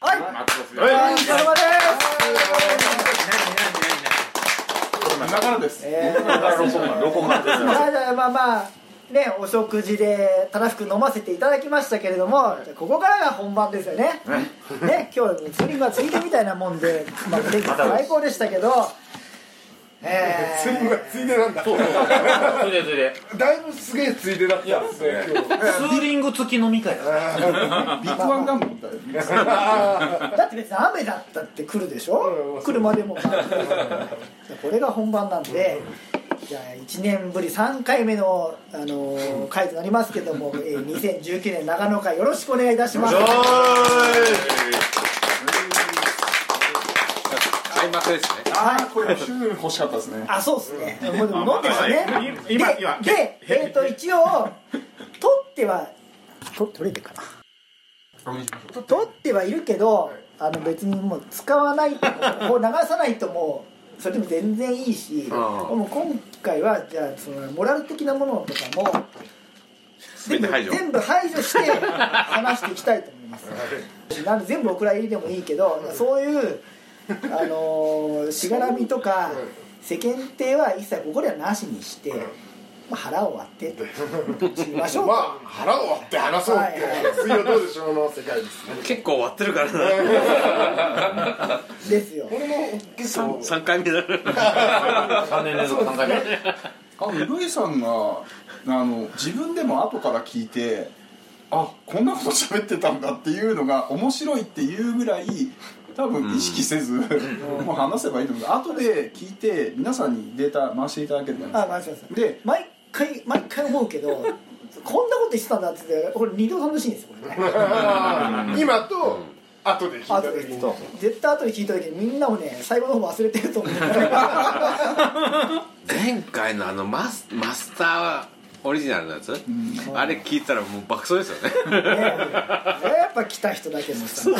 はい。はい。お疲れ様です今からですえー。ロコマンですまあじゃあまあまあねお食事でたらふく飲ませていただきましたけれどもここからが本番ですよね。ね今日釣りは釣り手みたいなもんで、まあ、天気最高でしたけどえー。釣りがついでなんだ。そうそう。それでそれで。だいぶすげえついでだったんですね。ツーリング付き飲み会ビッグワンガンみたいなだって別に雨だったって来るでしょ？車でも。これが本番なんで。じゃあ1年ぶり3回目の、あのー回となりますけども、えー2019年長野会よろしくお願いいたします開幕ですね。ああこれシュー欲しかったですね。あそうですね。もう飲んでますね。で今今で、えー、と一応取ってはと取れてるかな。取ってはいるけどあの別にもう使わないとこう流さないともうそれでも全然いいしんもう今回はじゃあそのモラル的なものとかも全て排除。全部排除して 話していきたいと思います。なんで全部お蔵入りでもいいけどそういうあのーしがらみとか世間体は一切ここではなしにして、まあ、腹を割って としましょう。とまあ腹を割って話そうってはいはい。水曜どうでしょうの世界ですね。結構終わってるからな。ですよ。これも結構3回目だ 3年連続3回目。あのルイさんがあの自分でも後から聞いてあこんなこと喋ってたんだっていうのが面白いっていうぐらい多分意識せず、もう話せばいいと思う。後で聞いて皆さんにデータ回していただければいい。んですあ回してくださいで毎回毎回思うけどこんなこと言ってたんだって言ってこれ二度楽しいんですよこれね。今と後で聞いた後で時に。絶対後で聞いた時にみんなもね最後の方忘れてると思う。前回のあのマスマスターオリジナルのやつ、あれ聞いたらもう爆笑ですよね。ね。やっぱ来た人だけのさ。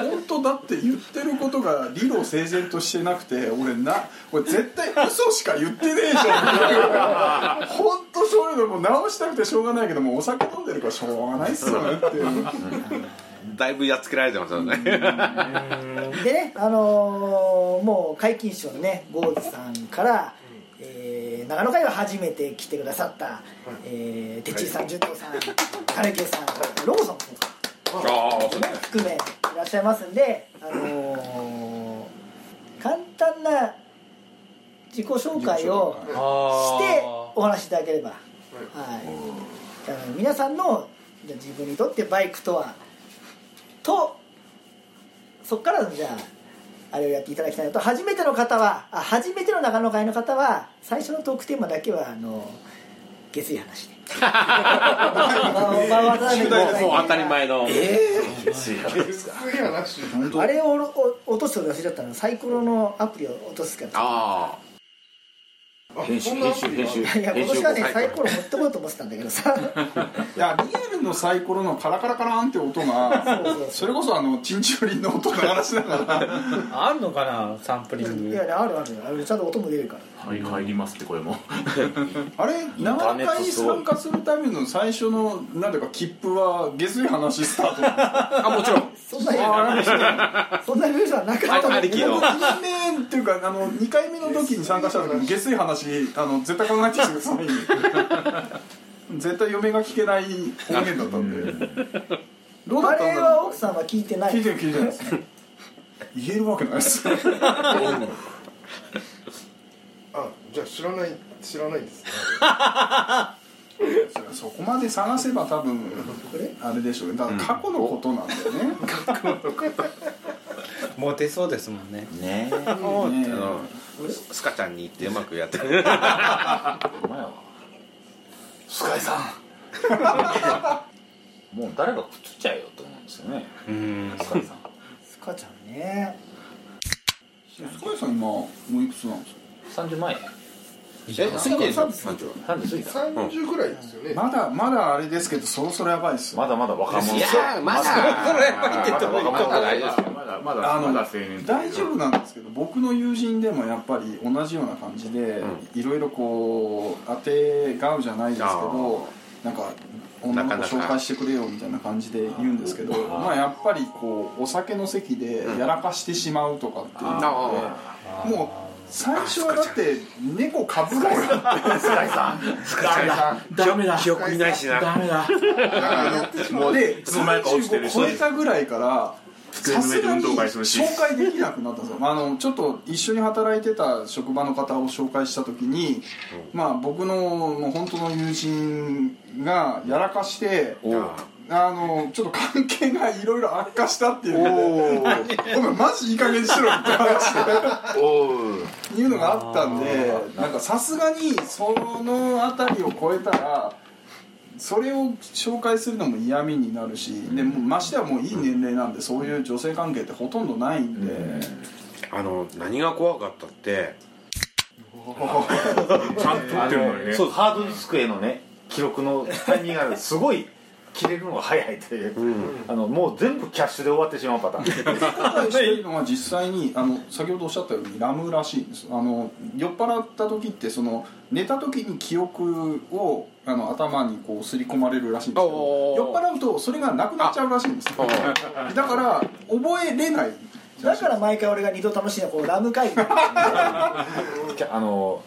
本当だって言ってることが理路整然としてなくて俺なこれ絶対嘘しか言ってねえじゃん本当そういうのもう直したくてしょうがないけどもお酒飲んでるからしょうがないっすよねっていう。だいぶやっつけられてますよね。でねあのーもう皆勤賞のねゴーズさんから、えー長野会は初めて来てくださった、えー、てっちーさん順藤さんカレケさんローソンとか。ああそうね。含めいらっしゃいますんで、あのー簡単な自己紹介をしてお話しいただければ、はい、皆さんのじゃあ自分にとってバイクとはとそこからのじゃああれをやっていただきたいのと初めての方はあ初めての長野会の方は最初のトークテーマだけはあの下水話で。まあまあ渡辺君もう当たり前のすげえ話あれをお落とすの忘れちゃったのサイコロのアプリを落とすからあ編集編集編集。いや今年はねサイコロ持ってこようと思ってたんだけどさ。いやリアルのサイコロのカラカラカランって音がそうそうそれこそあのチンチュリンの音流しながら。あるのかなサンプリング。いやいやあるある。あるちゃんと音も出るからはい入りますってこれも。あれ長野会に参加するための最初のなんていうか切符は下水話スタートなんですか？ああもちろん。そんなそんなルールはなかった。の1年目っていうかあの2回目の時に参加した時に下水話あの絶対考えてきてください。絶対嫁が聞けない音源だったんで。どうだあったんれはだろう？奥さんは聞いてない。聞いてる聞いてるんです言えるわけないです。あ じゃあ知らない知らないですね。そこまで探せば多分あれでしょうね。だから過去のことなんだよね、モテそうですもんね。ねえ。ねあのスカちゃんに言ってうまくやって。るお前はスカイさん。もう誰かくっついちゃえよと思うんですよね。うん。スカイさん。スカちゃんね。スカイさん今もういくつなんですか？30万円え過ぎてるそう三十30過ぎた30ぐらいですよね。まだまだあれですけどそろそろやばいっすまだまだ若者。いやまだまこれ入っててもまだ大丈夫ですよ。まだまだあの大丈夫なんですけど僕の友人でもやっぱり同じような感じで、いろいろこう当てがうじゃないですけどなんか女の子紹介してくれよみたいな感じで言うんですけどまあやっぱりこうお酒の席でやらかしてしまうとかっていうのでもう最初はだって猫かぶろうよってスカイさん。スカイさん。ダメだ記憶にないしな。ダメだ。もうでつの間にか落ちてる35超えたぐらいから机の上で運動会するし。紹介できなくなったんですよあのちょっと一緒に働いてた職場の方を紹介した時に、まあ僕のもう本当の友人がやらかしてあのちょっと関係がいろいろ悪化したっていうので「お前マジいい加減にしろ」って話。でおういうのがあったんでなんかさすがにその辺りを超えたらそれを紹介するのも嫌味になるしでもうましてはもういい年齢なんでそういう女性関係ってほとんどないんで、あの何が怖かったってちゃんと撮ってるのにね。そうハードディスクへのね記録のタイミングがすごい切れるのが早いという、あのもう全部キャッシュで終わってしまうパターン。してるのは実際にあの先ほどおっしゃったようにラムらしいんです。あの酔っ払った時ってその寝た時に記憶をあの頭にこう刷り込まれるらしいんですけど酔っ払うとそれがなくなっちゃうらしいんですよ。だから覚えれないだから毎回俺が二度楽しいのはこうラム会議。あの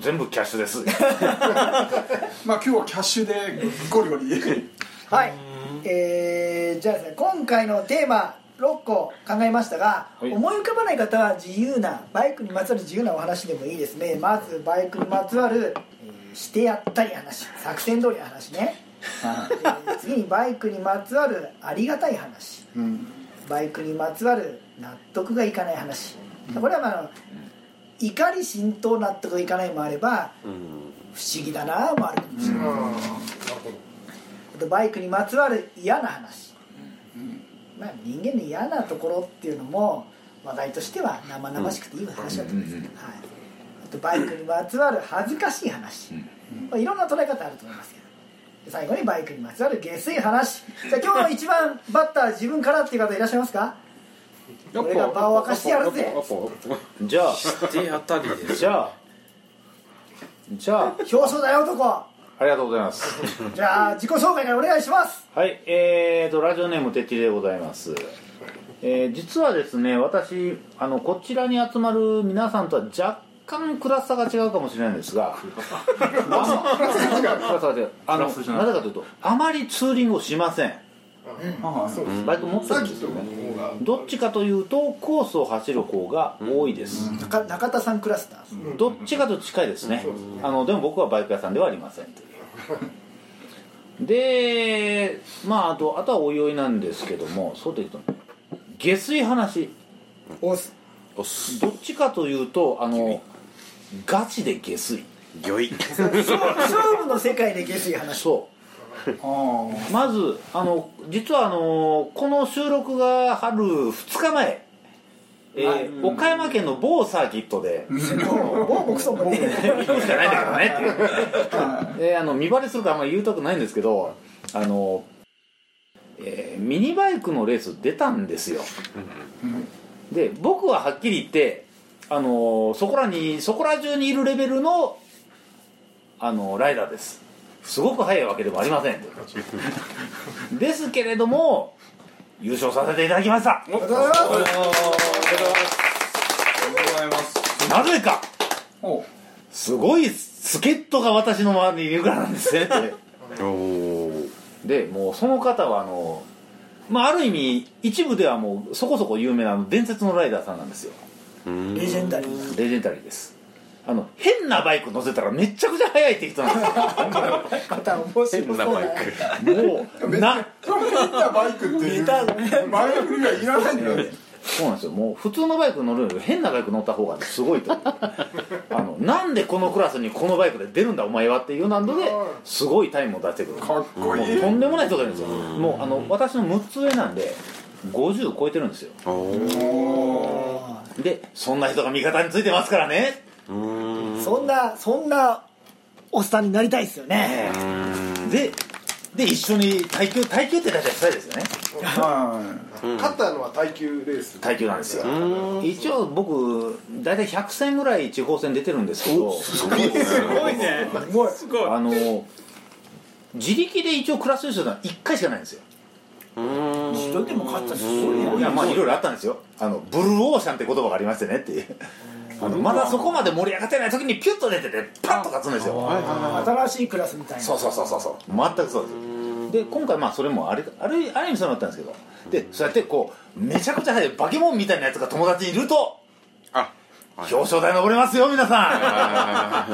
全部キャッシュです。まあ今日はキャッシュでゴリゴリはい。えー、じゃあですね今回のテーマ6個考えましたが、はい。思い浮かばない方は自由なバイクにまつわる自由なお話でもいいですね。まずバイクにまつわる、えーしてやったり話。作戦通りの話ね、えー次にバイクにまつわるありがたい話。うん。バイクにまつわる納得がいかない話。これはまああの怒り浸透納得がいかないもあれば不思議だなもあるかもしれない、あとバイクにまつわる嫌な話、まあ、人間の嫌なところっていうのも話題としては生々しくていい話だと思います、はい、あとバイクにまつわる恥ずかしい話、まあ、いろんな捉え方あると思いますけど。で最後にバイクにまつわる下水話。じゃあ今日の一番バッター自分からっていう方いらっしゃいますか？俺が場を沸かしてやるぜ。じゃあしてやったりです。じゃあじゃあ表彰だよ男。ありがとうございます。じゃあ自己紹介からお願いします。はいえーとラジオネームてっちでございます。えー実はですね私あのこちらに集まる皆さんとは若干クラス差が違うかもしれないんですがクラス差が違う。あのなぜかというとあまりツーリングをしません。はいバイク持ってるんですよね。どっちかというとコースを走る方が多いです、中中田さんクラスターどっちかと近いですね。あのでも僕はバイク屋さんではありません。というでまああとあとはおいおいなんですけどもそうで言うと下水話。おす。どっちかというとあのガチで下水。魚い 勝勝負の世界で下水話。そう。あ まずあの実はあのこの収録が春2日前、えー岡山県の某サーキットで。もう僕そうもね行くしかないんだけどね。っていうであの見バレするからあんまり言うたくないんですけどあの、えーミニバイクのレース出たんですよ。で僕ははっきり言ってあのそこらにそこら中にいるレベルのあのライダーですすごく速いわけでもありません。ですけれども優勝させていただきました。ありがとうございますありがとうございます。なぜかすごい助っ人が私の周りにいるからなんですね。っておおでもうその方はあのまあある意味一部ではもうそこそこ有名なあの伝説のライダーさんなんですよ。レジェンダリー。レジェンダリーですあの変なバイク乗せたらめちゃくちゃ速いって人なんです方面白そう変なバイクもうな変なバイクっていう前振りがいらないんだよねそうなんですよもう普通のバイク乗るより変なバイク乗った方がすごいとあのなんでこのクラスにこの？バイクで出るんだお前はっていう難度ですごいタイムを出してくる。かっこいいとんでもない人がいるんですよもうあの私の6つ上なんで50超えてるんですよ。でそんな人が味方についてますからね。そんなそんなおっさんになりたいですよね。でで一緒に耐久耐久って大体したいですよね。は勝ったのは耐久レース。耐久なんですよ。一応僕大体100戦ぐらい地方戦出てるんですけど。すごいね。すごい。あの自力で一応クラス優勝は1回しかないんですよ。一人でも勝ったらすごいねいやまあいろいろあったんですよ。あのブルーオーシャンって言葉がありましてねっていうあのまだそこまで盛り上がってない時にピュッと出ててパッと勝つんですよ。新しいクラスみたいな。そうそうそうそう。そう全くそうです。で今回まあそれもあれあるある意味そうなったんですけど。でそうやってこうめちゃくちゃ速いバケモンみたいなやつが友達にいるとあ表彰台登れますよ皆さ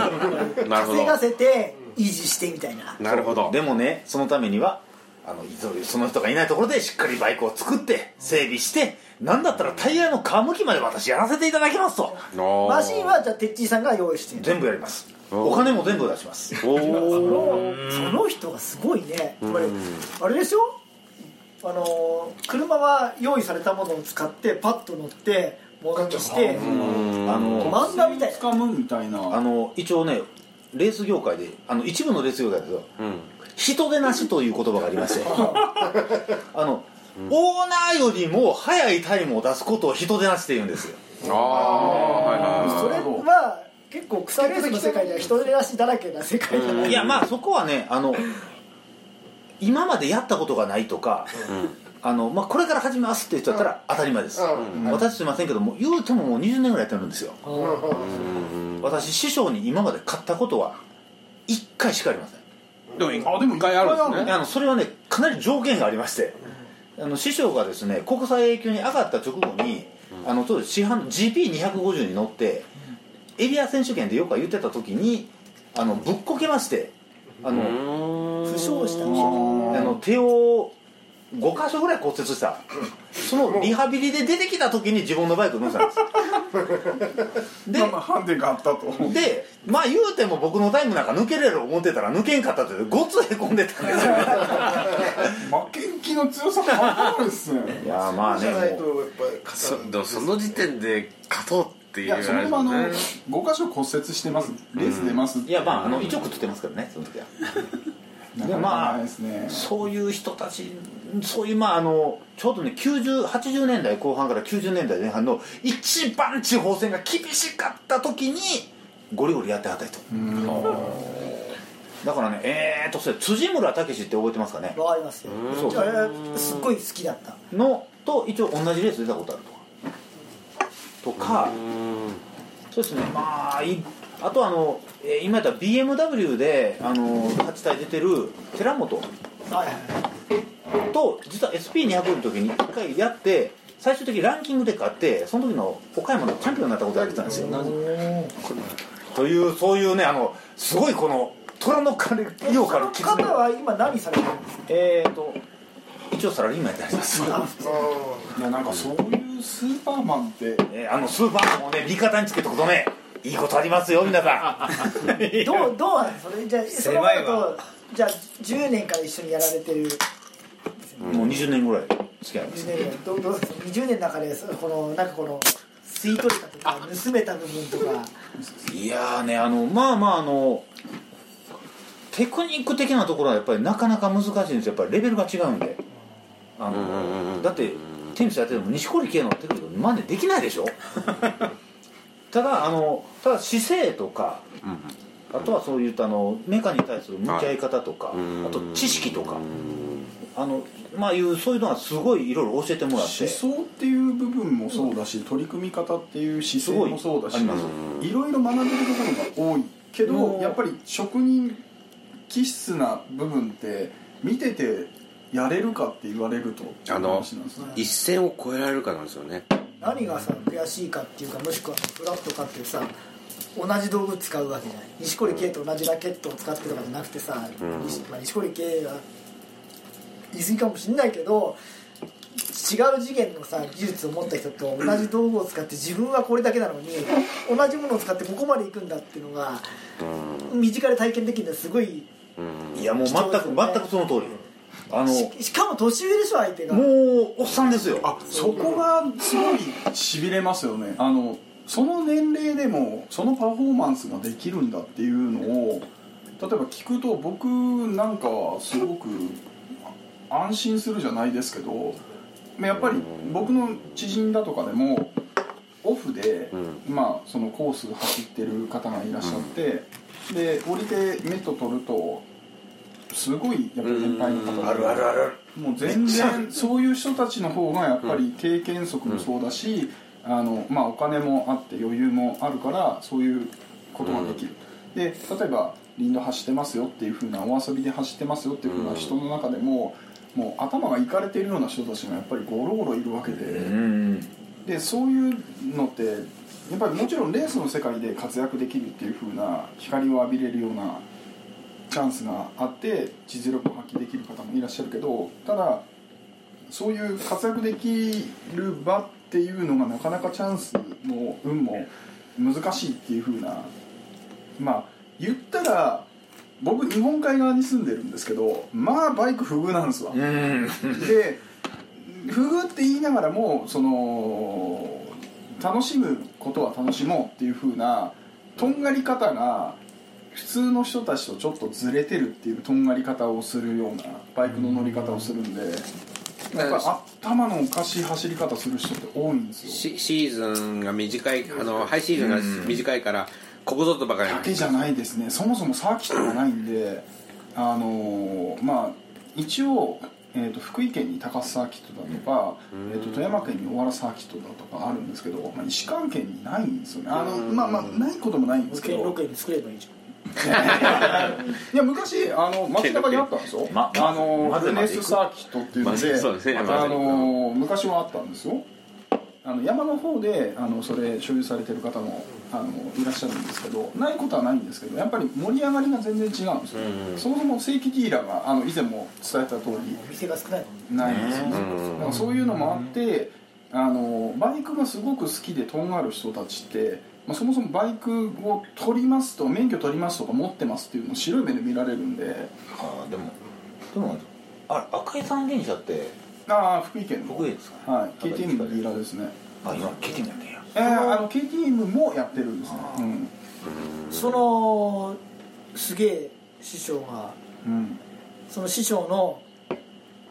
なるほ稼がせて維持してみたいな。どなるほど。んでもねそのためにはあのその人がいないところでしっかりバイクを作って整備してなんだったらタイヤの皮むきまで私やらせていただきますと。マシンはじゃあテッチーさんが用意してる。全部やります。お金も全部出します。お そおのその人がすごいね。つまりあれでしょあの車は用意されたものを使ってパッと乗って戻ってしてあの漫画みたいな。掴むみたいな。あの一応ねレース業界であの一部のレース業界ですようん人手なしという言葉がありまして。あの、オーナーよりも速いタイムを出すことを人手なしって言うんですよ。ああはいはいそれは結構草レースの世界では人手出しだらけな世界じゃない。いやまあそこはねあの今までやったことがないとか、あのまあ、これから始めますっていう人だったら当たり前です、うん。私すいませんけども言うてももう20年ぐらいやってるんですよ。うん。私師匠に今まで買ったことは1回しかありませんでも一あでも回あるんですね。あのそれはねかなり条件がありまして。あの師匠がですね国際 A 級に上がった直後に、あの当時市販 GP250 に乗ってエリア選手権でよく言ってた時にあのぶっこけましてあの、負傷したあの手を5箇所ぐらい骨折した。そのリハビリで出てきた時に自分のバイク乗せたんです。で まあまあハンデがあったと。でまあ言うても僕のタイムなんか抜けれる思ってたら抜けんかったってごっつへこんでたんですよ。ね 負けん気の強さが分かるっすね。いやまあね。じゃないともうやっぱりそ勝でもその時点で勝とうっていういやそもそもあのあれで5すね箇所骨折してます。レース出ますいやまああの一応食ってますからねその時は。なかなかないですね。そういう人たちそういうまああのちょうどね9080年代後半から90年代前半の一番地方戦が厳しかった時にゴリゴリやってはった人。だからねえーっとそれ辻村武史って覚えてますかね？わかりますよ。そう。あれすっごい好きだった。のと一応同じレース出たことあると。かとかそうですね。まあいあとあの、えー今やったら BMW であの8体出てる寺本はい。はいと実は SP200 の時に1回やって最終的にランキングで勝ってその時の岡山のチャンピオンになったことがあったんですよ。というそういうねあのすごいこの虎の金ようかそのる絆。方は今何されてるんですか？えーと一応サラリーマンやってあります、いやなんかそういうスーパーマンって。えーあのスーパーマンをね味方につけとくとねいいことありますよ皆さどうどうそれじゃあ狭いとじゃあ10年から一緒にやられてる。んもう20年ぐらい付き合います20年どうどう20年の中でこのなんかこの吸い取れたとか盗めた部分とか。いやーねあのまあまああのテクニック的なところはやっぱりなかなか難しいんですよ。やっぱりレベルが違うんで。あの、だってテニスやってても錦織圭のテクニック真似できないでしょ。ただあのただ姿勢とかあとはそういったあのメカに対する向き合い方とか、あと知識とか、あのまあいうそういうのはすごいいろいろ教えてもらって。思想っていう部分もそうだし取り組み方っていう姿勢もそうだしいろいろ学べるところが多いけどやっぱり職人気質な部分って見ててやれるかって言われるとあの話なんですね。一線を越えられるかなんですよね。何がさ悔しいかっていうかもしくはフラットかってさ同じ道具使うわけじゃない。錦織圭と同じラケットを使ってるとかじゃなくてさ、西まあ、錦織圭が言い過ぎかもしれないけど違う次元のさ技術を持った人と同じ道具を使って自分はこれだけなのに同じものを使ってここまで行くんだっていうのが身近で体験できるのはすごいいやもう全く、全くその通り。あのししかも年上でしょ相手が。もうおっさんですよ。あそこがすごい。しびれますよね。あのその年齢でもそのパフォーマンスができるんだっていうのを例えば聞くと僕なんかはすごく安心するじゃないですけどやっぱり僕の知人だとかでもオフで、まあ、そのコース走ってる方がいらっしゃって、で降りてメット取るとすごいやっぱり年配の方あるあるある。もう全然そういう人たちの方がやっぱり経験則もそうだし、あのまあ、お金もあって余裕もあるからそういうことができる、で例えば林道走ってますよっていうふうなお遊びで走ってますよっていうふうな人の中でも、もう頭がいかれているような人たちがやっぱりゴロゴロいるわけで、うん。でそういうのってやっぱりもちろんレースの世界で活躍できるっていう風な光を浴びれるようなチャンスがあって実力を発揮できる方もいらっしゃるけどただそういう活躍できる場っていうのがなかなかチャンスも運も難しいっていう風なまあ言ったら僕日本海側に住んでるんですけどまあバイク不遇なんですわ。うんで不遇って言いながらもその楽しむことは楽しもうっていう風なとんがり方が普通の人たちとちょっとずれてるっていうとんがり方をするようなバイクの乗り方をするんでやっぱり頭のおかしい走り方する人って多いんですよ。シシーズンが短いあのハイシーズンが短いからここぞとばかり。だけじゃないですね。そもそもサーキットがないんであのーまあ一応、えー、と福井県に高須サーキットだとか、えー、と富山県に小原サーキットだとかあるんですけど、まあ、石川県にないんですよね。あのまあまあないこともないんですけど。無ロケに作ればいいじいや昔あの街中にあったんですよ、まあのルネスサーキットっていうので、まずそうですねあの昔はあったんですよ。あの山の方であのそれ所有されてる方もあのいらっしゃるんですけどないことはないんですけどやっぱり盛り上がりが全然違うんですよ、そもそも正規ディーラーがあの以前も伝えた通りお店が少ない。ないんですよね、だからそういうのもあってあのバイクがすごく好きでとんがる人たちって、まあ、そもそもバイクを取りますと免許取りますとか持ってますっていうのを白い目で見られるんで。あーでもでもあ赤い三輪車ってああ福井県の。福井ですかはい。KTM のディーラーですね。あ今 KTM やってんや。えー、あの KTM もやってるんですね。うん。そのすげえ師匠がうん。その師匠の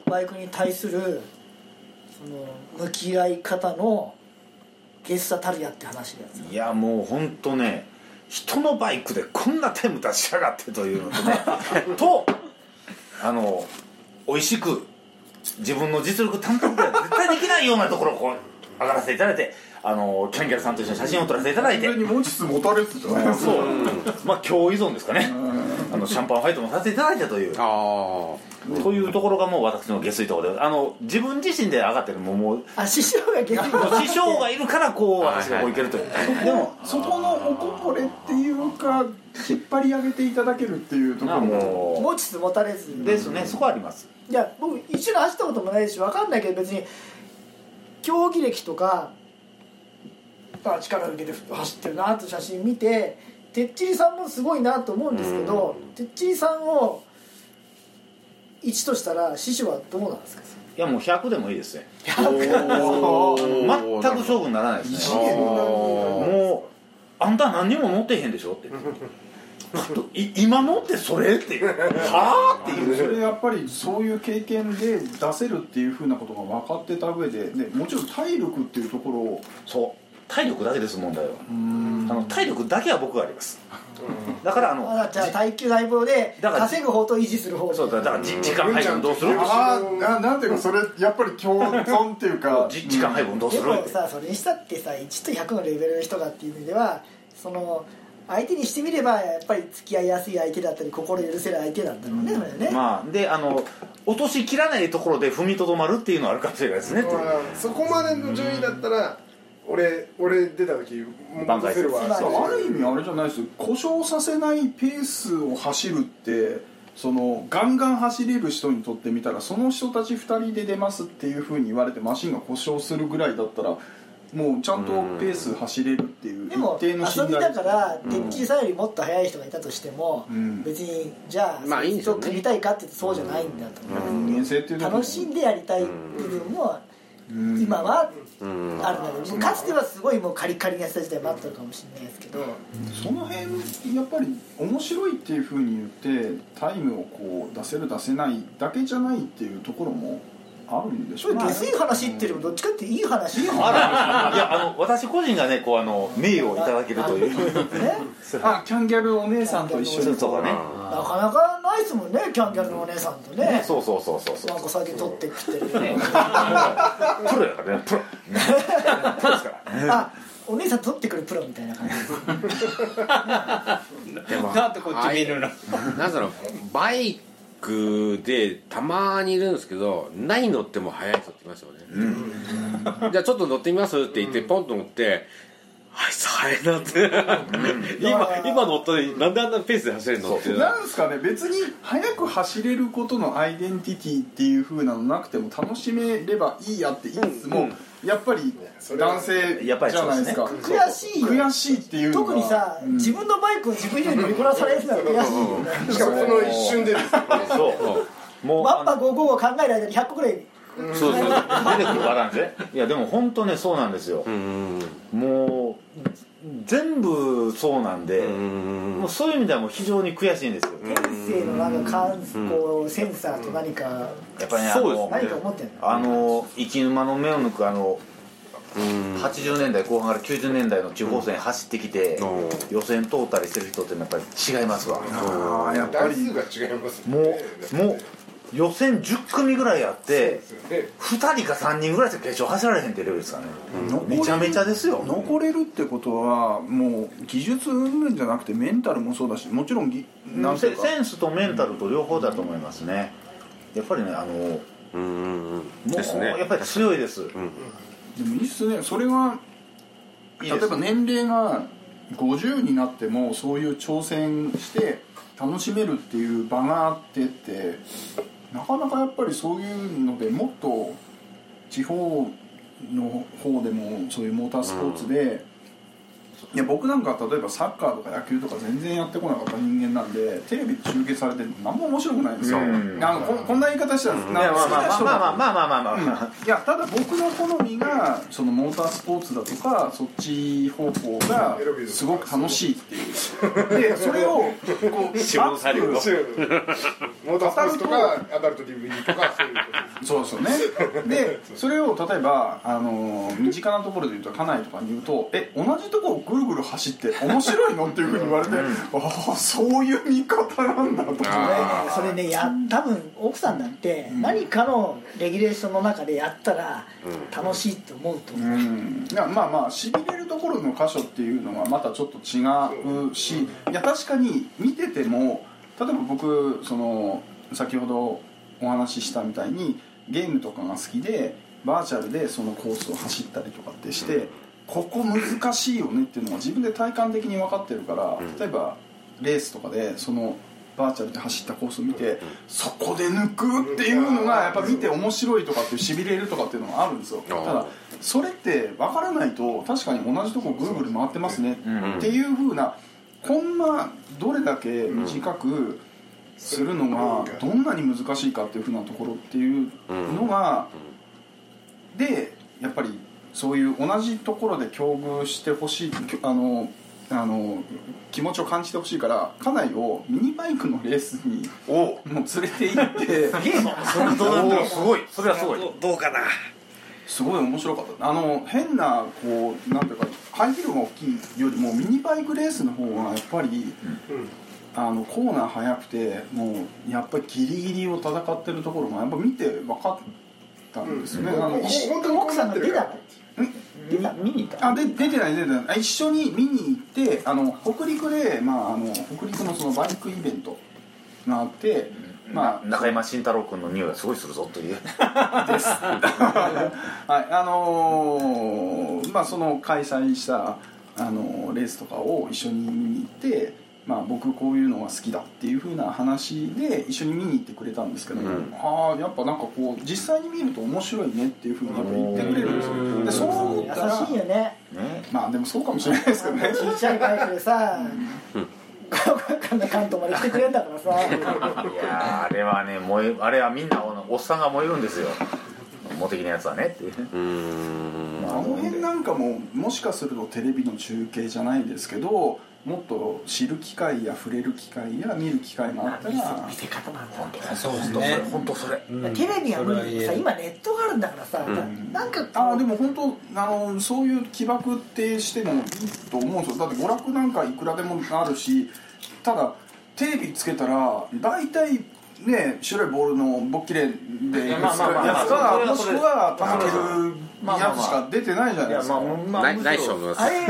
バイクに対するその向き合い方のゲスタたるやって話のやついやもう本当ね人のバイクでこんなタイム出しやがってというのとね。とあの美味しく自分の実力単独では絶対できないようなところをこう上がらせていただいてあのキャンギャルさんと一緒に写真を撮らせていただいて。それに持ちつ持たれつじゃないですかそう。まあ今日依存ですかねあのシャンパンファイトもさせていただいたという。あというところがもう私の下水ところであの自分自身で上がってるもうもうあ師匠がゲスト師匠がいるからこう私がこういけるという。でもそこのおこぼれっていうか引っ張り上げていただけるっていうとこあろも。も持ちつ持たれず。うですね。そこはあります。いや僕一緒に走ったこともないし分かんないけど別に競技歴とかあ力を受けて走ってるなと写真見ててっちりさんもすごいなと思うんですけどてっちりさんを1としたら師匠はどうなんですか？いやもう100でもいいですね。あ全く勝負にならないですね。もうあんた何にも乗ってへんでしょ？って。い今乗ってそれっていう。はあっていう。それやっぱりそういう経験で出せるっていうふうなことが分かってた上ででもちろん体力っていうところをそう体力だけです問題は。あの体力だけは僕があります。だからあのあじゃあ耐久耐望で稼ぐ方と維持する方そうだだからじ時間配分どうする？ああななんていうかそれやっぱり共存っていうか。じ時間配分どうすでるもさそれにしたってさ1と100のレベルの人がっていう意味ではその相手にしてみればやっぱり付き合いやすい相手だったり心許せる相手なんだろうね、それね、まあであの落としきらないところで踏みとどまるっていうのはあるかもしれないですね。そこまでの順位だったら俺俺出た時挽回するわ。ある意味あれじゃないですよ。故障させないペースを走るってそのガンガン走れる人にとってみたらその人たち2人で出ますっていうふうに言われてマシンが故障するぐらいだったらもうちゃんとペース走れるっていうでも一定の信遊び頼だからてっちりさんよりもっと速い人がいたとしても、うん。別にじゃあ、まあいいね。組みたいかってそうじゃないんだと思う、人間性っていうのは楽しん。でやりたい部分も今は？うん。あるんだけどかつてはすごいもうカリカリにやってた時代もあったのかもしれないですけど。その辺やっぱり面白いっていうふうに言ってタイムをこう出せる出せないだけじゃないっていうところもあるんでしょうね。それ下水話っていうよりもどっちかっていい話。あらいやあの私個人がねこうあの名誉をいただけるという。ね。あキャンギャルお姉さんと一緒に。そうかね。なかなかないですもんねキャンギャルのお姉さんとね。そうそうそうそうそう。なんか酒取ってきてるプロやからねプロ。プロですから。あお姉さん取ってくるプロみたいな感じ。でもなんでこっち見るの。なんだろうバイクでたまにいるんですけどない乗っても速い人っていますよね、じゃあちょっと乗ってみますって言ってポンと乗ってあいつ速いなって。今今乗ったのになんであんなペースで走れるのってなんですかね別に速く走れることのアイデンティティっていう風なのなくても楽しめればいいやって言いつつも、うん。やっぱり男性じやっぱりゃないですか悔しいよ悔しいっていう特にさ、うん。自分のバイクを自分以上に乗りこなされるのは悔しいよね。しかもこの一瞬でですそう。もうワッパ55を考える間に100個ぐらいそうそう。出てくるパターンですねいやでも本当ねそうなんですよ。うんもう全部そうなんでうんもうそういう意味ではもう非常に悔しいんですよ。天性のなんか感こうセンサーと何かやっぱりねあそうですの何か思ってんの？あの生き馬の目を抜くあのうん。80年代後半から90年代の地方線走ってきてうん。予選通ったりしてる人ってやっぱり違いますわ。やっぱり。台数が違いますもうもう予選10組ぐらいあってで2人か3人ぐらいしか決勝走られへんってレベルですからね。めちゃめちゃですよ。残れるってことはもう技術云々じゃなくてメンタルもそうだしもちろんぎなんセセンスとメンタルと両方だと思いますね。やっぱりねあのもうんうん。うですね。やっぱり強いです。でもいいっすね。それが例えば年齢が50になってもそういう挑戦して楽しめるっていう場があってってなかなかやっぱりそういうのでもっと地方の方でもそういうモータースポーツで、いや僕なんか例えばサッカーとか野球とか全然やってこなかった人間なんでテレビで中継されて何も面白くないんですよ、うん。あのここんな言い方したら、いなんかやまあまあ好きな人だとまあまあまあまあまあまあまあいやただ僕の好みがそのモータースポーツだとかそっち方向がすごく楽しいっていう。でそれをこう 下のサリューの。モータースポーツとかアダルト DVD とかそういうことそうですよね。で それを例えばあの身近なところで言うと家内とかに言うと「え同じとこをぐるぐる走って面白いの?」っていうふうに言われて「ああそういう見方なんだ」とそれねかそれねや多分奥さんだって何かのレギュレーションの中でやったら楽しいって思うとう思う、ん。いやまあまあしびれるところの箇所っていうのはまたちょっと違うしいや確かに見てても例えば僕その先ほどお話ししたみたいにゲームとかが好きでバーチャルでそのコースを走ったりとかってして、ここ難しいよねっていうのが自分で体感的に分かってるから、例えばレースとかでそのバーチャルで走ったコースを見て、そこで抜くっていうのがやっぱ見て面白いとかっていうしびれるとかっていうのがあるんですよ。ただそれって分からないと確かに同じとこぐるぐる回ってますねっていうふうなこんなどれだけ短くするのがどんなに難しいかっていうふうなところっていうのがでやっぱりそういう同じところで境遇してほしいあのあの気持ちを感じてほしいから家内をミニバイクのレースにお。もう連れて行って本当な。んだすごいそれはすごい。どうかな。すごい面白かった。あの変なこうなんていうか排気量が大きいよりもミニバイクレースの方がやっぱり、あのコーナー速くてもうやっぱりギリギリを戦ってるところがやっぱ見て分かったんですよね、あの一緒本当にこうなってるから見に行った？あで出てない出てない。あ一緒に見に行ってあの北陸で、まあ、あの北陸のそのバイクイベントがあって、まあ中山慎太郎君の匂いがすごいするぞという。です。はいあのーまあその開催した、あのーレースとかを一緒に見に行って、まあ、僕こういうのが好きだっていうふうな話で一緒に見に行ってくれたんですけども、ああやっぱなんかこう実際に見ると面白いねっていうふうにやっぱ言ってくれるんですよ。でそう思ったら優しいよね。ね。まあでもそうかもしれないですけどね。ちっちゃいバイクでさこんな関東まで来てくれんだからさ。いやーあれはね燃えあれはみんなおっさんが燃えるんですよ。モテキのやつはねっていううん。あの辺なんかももしかするとテレビの中継じゃないですけどもっと知る機会や触れる機会や見る機会があったら見せ方なんだそうです本当それね。本当それ。テレビは無理でさ今ネットがあるんだからさ、なんかああでも本当あのそういう起爆ってしてもいいと思うんですよ。だって娯楽なんかいくらでもあるしただテレビつけたら大体ね白いボールのボッキレでいやまあまあまあやつかもしくはまあたけるやつしか出てないじゃないですか。まあまあないと思います。あれ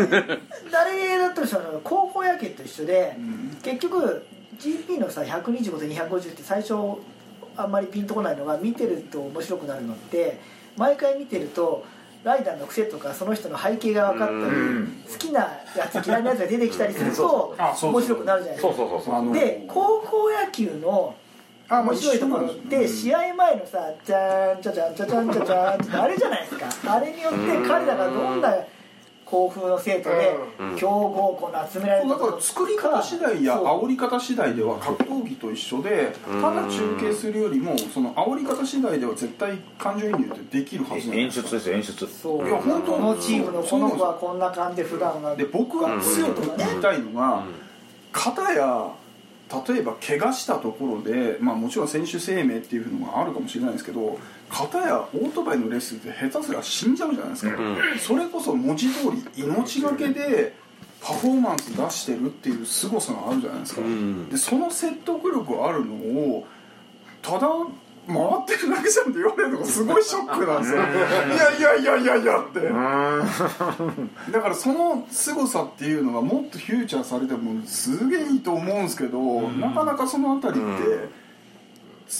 誰だったらさ高校野球と一緒で、結局 GP のさ125と250って最初あんまりピンとこないのが見てると面白くなるのって毎回見てるとライダーの癖とかその人の背景が分かったりうん。好きなやつ嫌いなやつが出てきたりするとあそうそう面白くなるじゃないですか。そうそうそうそう。あので高校野球のあ面白いところって試合前のさ「じゃーんちゃちゃんちゃちゃんちゃちゃん」ってあれじゃないですかあれによって彼らがどんな校風の生徒でうん強豪校の集められただから作り方次第や煽り方次第では格闘技と一緒でうんただ中継するよりもその煽り方次第では絶対感情移入ってできるはず演出ですよ演出そういや本当このチームのこの子はこんな感じで普段はで僕が強く言いたいのが片や例えば怪我したところで、まあ、もちろん選手生命っていうのがあるかもしれないですけど片やオートバイのレースって下手すら死んじゃうじゃないですか、それこそ文字通り命がけでパフォーマンス出してるっていう凄さがあるじゃないですか、ん。でその説得力あるのをただ回ってるだけじゃんって言われるのがすごいショックなんですよ。いやいやいやいやいやって。だからその凄さっていうのがもっとフューチャーされてもすげえいいと思うんですけど、なかなかそのあたりって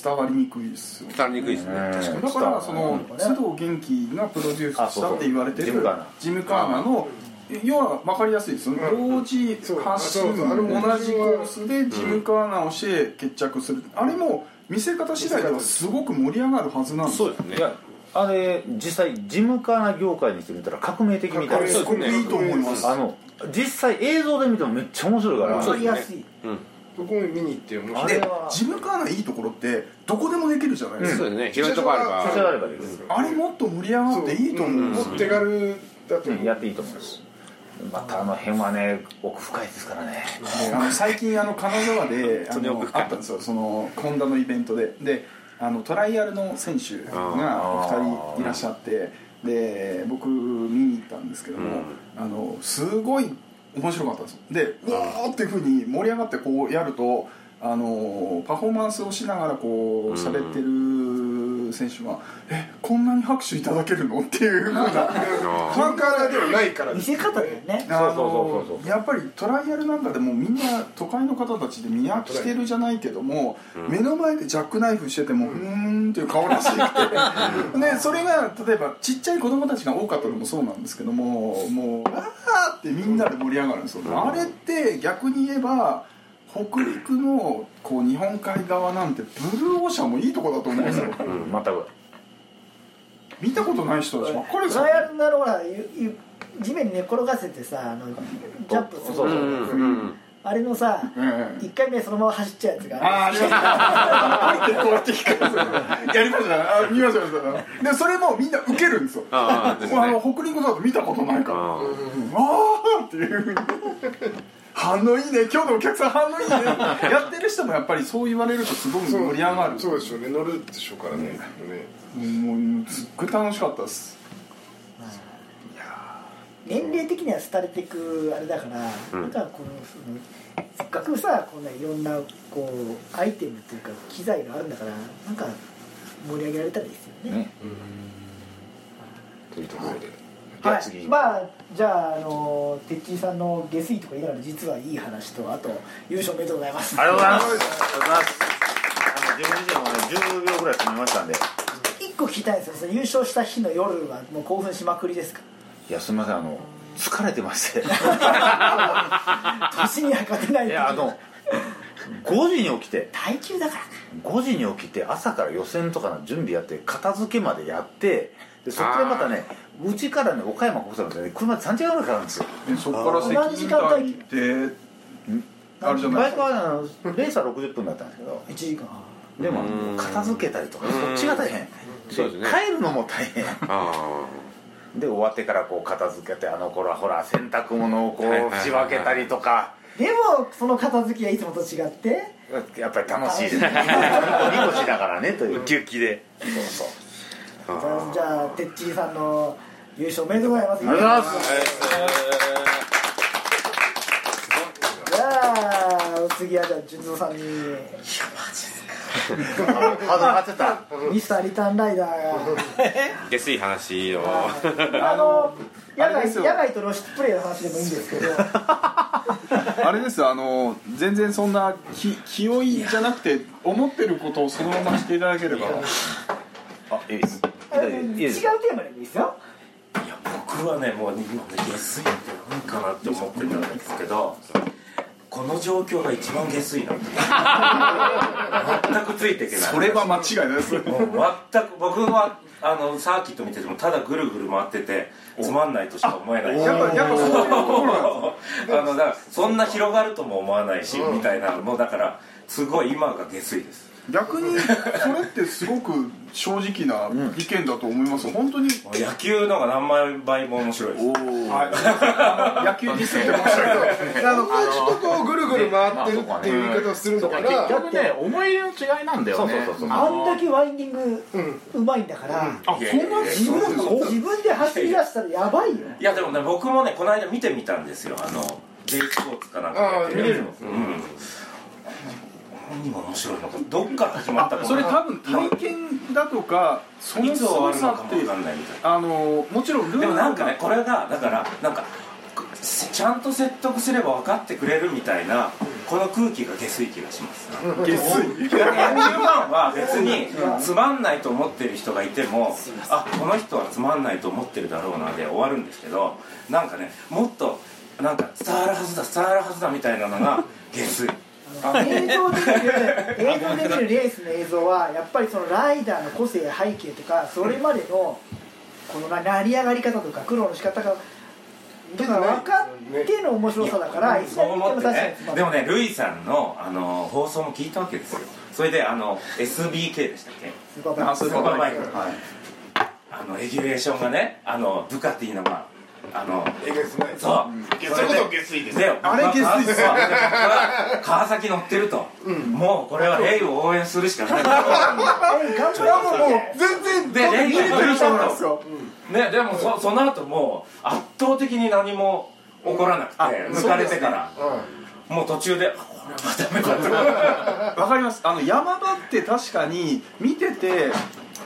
伝わりにくいですよね。伝わりにくいですね。うん。確かに。だからそのうん。須藤元気がプロデュースしたって言われてるジムカーナの要は分かりやすいですよ同時発信同じコースでジムカーナをして決着する。あれも見せ方次第ではすごく盛り上がるはずなんですよそうですね。いやあれ実際ジムカーナ業界にしてみたら革命的みたいな。すごくいいと思います。あの実際映像で見てもめっちゃ面白いから。分かりやすい。そこ見に行って面あ白い。でれはジムカーナいいところってどこでもできるじゃないですか、そうですね。広いとこあればあればいいですあれもっと盛り上がっていいと思う。ん。ですよもっと手軽だと思ううん。やっていいと思いますまたあの辺はね奥深いですからね。あの最近あの金沢であのあったんですよそのホンダのイベントで。であのトライアルの選手があー。2人いらっしゃってで僕見に行ったんですけども、あのすごい面白かったんですよ。でうわーっていうふうに盛り上がってこうやるとあのパフォーマンスをしながらこう喋ってる選手が「えこんなに拍手いただけるの?」っていうふうな。ファンカー。ではないから見せ方だよね。あそうそうそうそうのやっぱりトライアルなんかでもみんな都会の方たちで見飽きてるじゃないけども、目の前でジャックナイフしてても、うーんっていう顔らしくて。で それが例えばちっちゃい子供たちが多かったのもそうなんですけどももう「あー!」ってみんなで盛り上がるんですよ、あれって逆に言えば北陸のこう日本海側なんてブルーオーシャンもいいとこだと思うんですよ。うん全く見たことない人たちばっかりですよ。トライアルなのほら地面に寝転がせてさあのジャンプするそうそうう。んうんあれのさええ1回目そのまま走っちゃうやつがあああります。ねこうやって引くやりましたねあ見ました見ましたでそれもみんな受けるんですよ。ああですもうあのね北陸だと見たことないから。あああーっていう。ふうに反応いいね。今日のお客さん反応いいね。やってる人もやっぱりそう言われるとすごく盛り上がる。そうでしょうね。乗るでしょうからね。ね。もうすっごい楽しかったです。年齢的には廃れていくあれだから、うん。なんかこのそのせっかくさこんないろんなこうアイテムというか機材があるんだからなんか盛り上げられたらいいですよね。ね。というところで。じゃはい。まあじゃああのてっちーさんの下水とか言いながら実はいい話とあと優勝おめでとうございます。ありがとうございます。ありがとうございます自分自身もね10秒ぐらい進みましたんで。一個聞きたいんですよ。優勝した日の夜はもう興奮しまくりですか？いやすみません。あの疲れてまして。年には勝てないいやあの5時に起きて。耐久だから5時に起きて朝から予選とかの準備やって片付けまでやってでそこからまたねうちからね岡山国際までね車で3時間ぐらいかかるんですよ。でそこから何時間待機ってあるじゃないですか？バイクはあのレースは60分だったんですけど。1時間。でもうん片付けたりとかそっちが大変。そうですね。帰るのも大変。あで終わってからこう片付けてあの頃はほら洗濯物をこう仕分けたりとかでもその片付きはいつもと違って。やっぱり楽しいですね。ニコニコしながらねというウキウキでそうそうじゃあじゃあてっちりさんの優勝おめでとうございます。ありがとうございますじゃあお疲次はじゃあ純三さんに。ハードル上がってた。ミスターリターンライダー下水話を。があの野外野外と露出プレイの話でもいいんですけど。あれですあの全然そんな気気負いじゃなくて思ってることをそのまましていただければ。あいいです。あの違うテーマでもいいですよ。いや僕はねもう今ね下水って何かなって思ってたんですけどこの状況が一番下水な全くついていけない。それは間違いないです。もう全く僕はあのサーキット見ててもただぐるぐる回っててつまんないとしか思えない。しやっぱやっぱそういうところなんあのだからそんな広がるとも思わないし、みたいなもうだからすごい今が下水です逆にそれってすごく正直な意見だと思います。本当に野球のが何万倍も面白いです。はい。野球ディスってましたけど。あのコーチとこうぐるぐる回ってるっていう言い方をするのかな結局ね。思い入れの違いなんだよね。そうそうそうあんだけワインディングうまいんだから、あそんな自分自分で走り出したらやばいよ。いやでもね僕もねこの間見てみたんですよ。あの J スポーツかなんかやってるやつあー見れるの？うん何が面白いのかどっから始まったかそれ多分体験だとかそのいつ終わる凄さってのかも分かんないみたいな。あのもちろんルールでもなんかねこれがだからなんかちゃんと説得すれば分かってくれるみたいなこの空気が下水気がします。下水。ファンは別につまんないと思ってる人がいてもあこの人はつまんないと思ってるだろうなで終わるんですけどなんかねもっとなんか伝わるはずだ伝わるはずだみたいなのが下水あの映像で見る 映像で見るレースの映像はやっぱりそのライダーの個性や背景とかそれまでのこのな成り上がり方とか苦労の仕方がだから分かっての面白さだからいつそうでも見てもでもねルイさんのあの放送も聞いたわけですよ。それであの SBK でしたっけ？スーパーバイク。あのレギュレーションがねあのブカティのまああのえげつない。そう。そういうこと下水です。であれ下水。っすよ僕は川崎乗ってると、もうこれはレイを応援するしかない。え頑張ろう全然でレイが見れてる人なんですよ。ねでもそその後もう圧倒的に何も起こらなくて抜かれてから、もう途中で わかります。あの山場って確かに見てて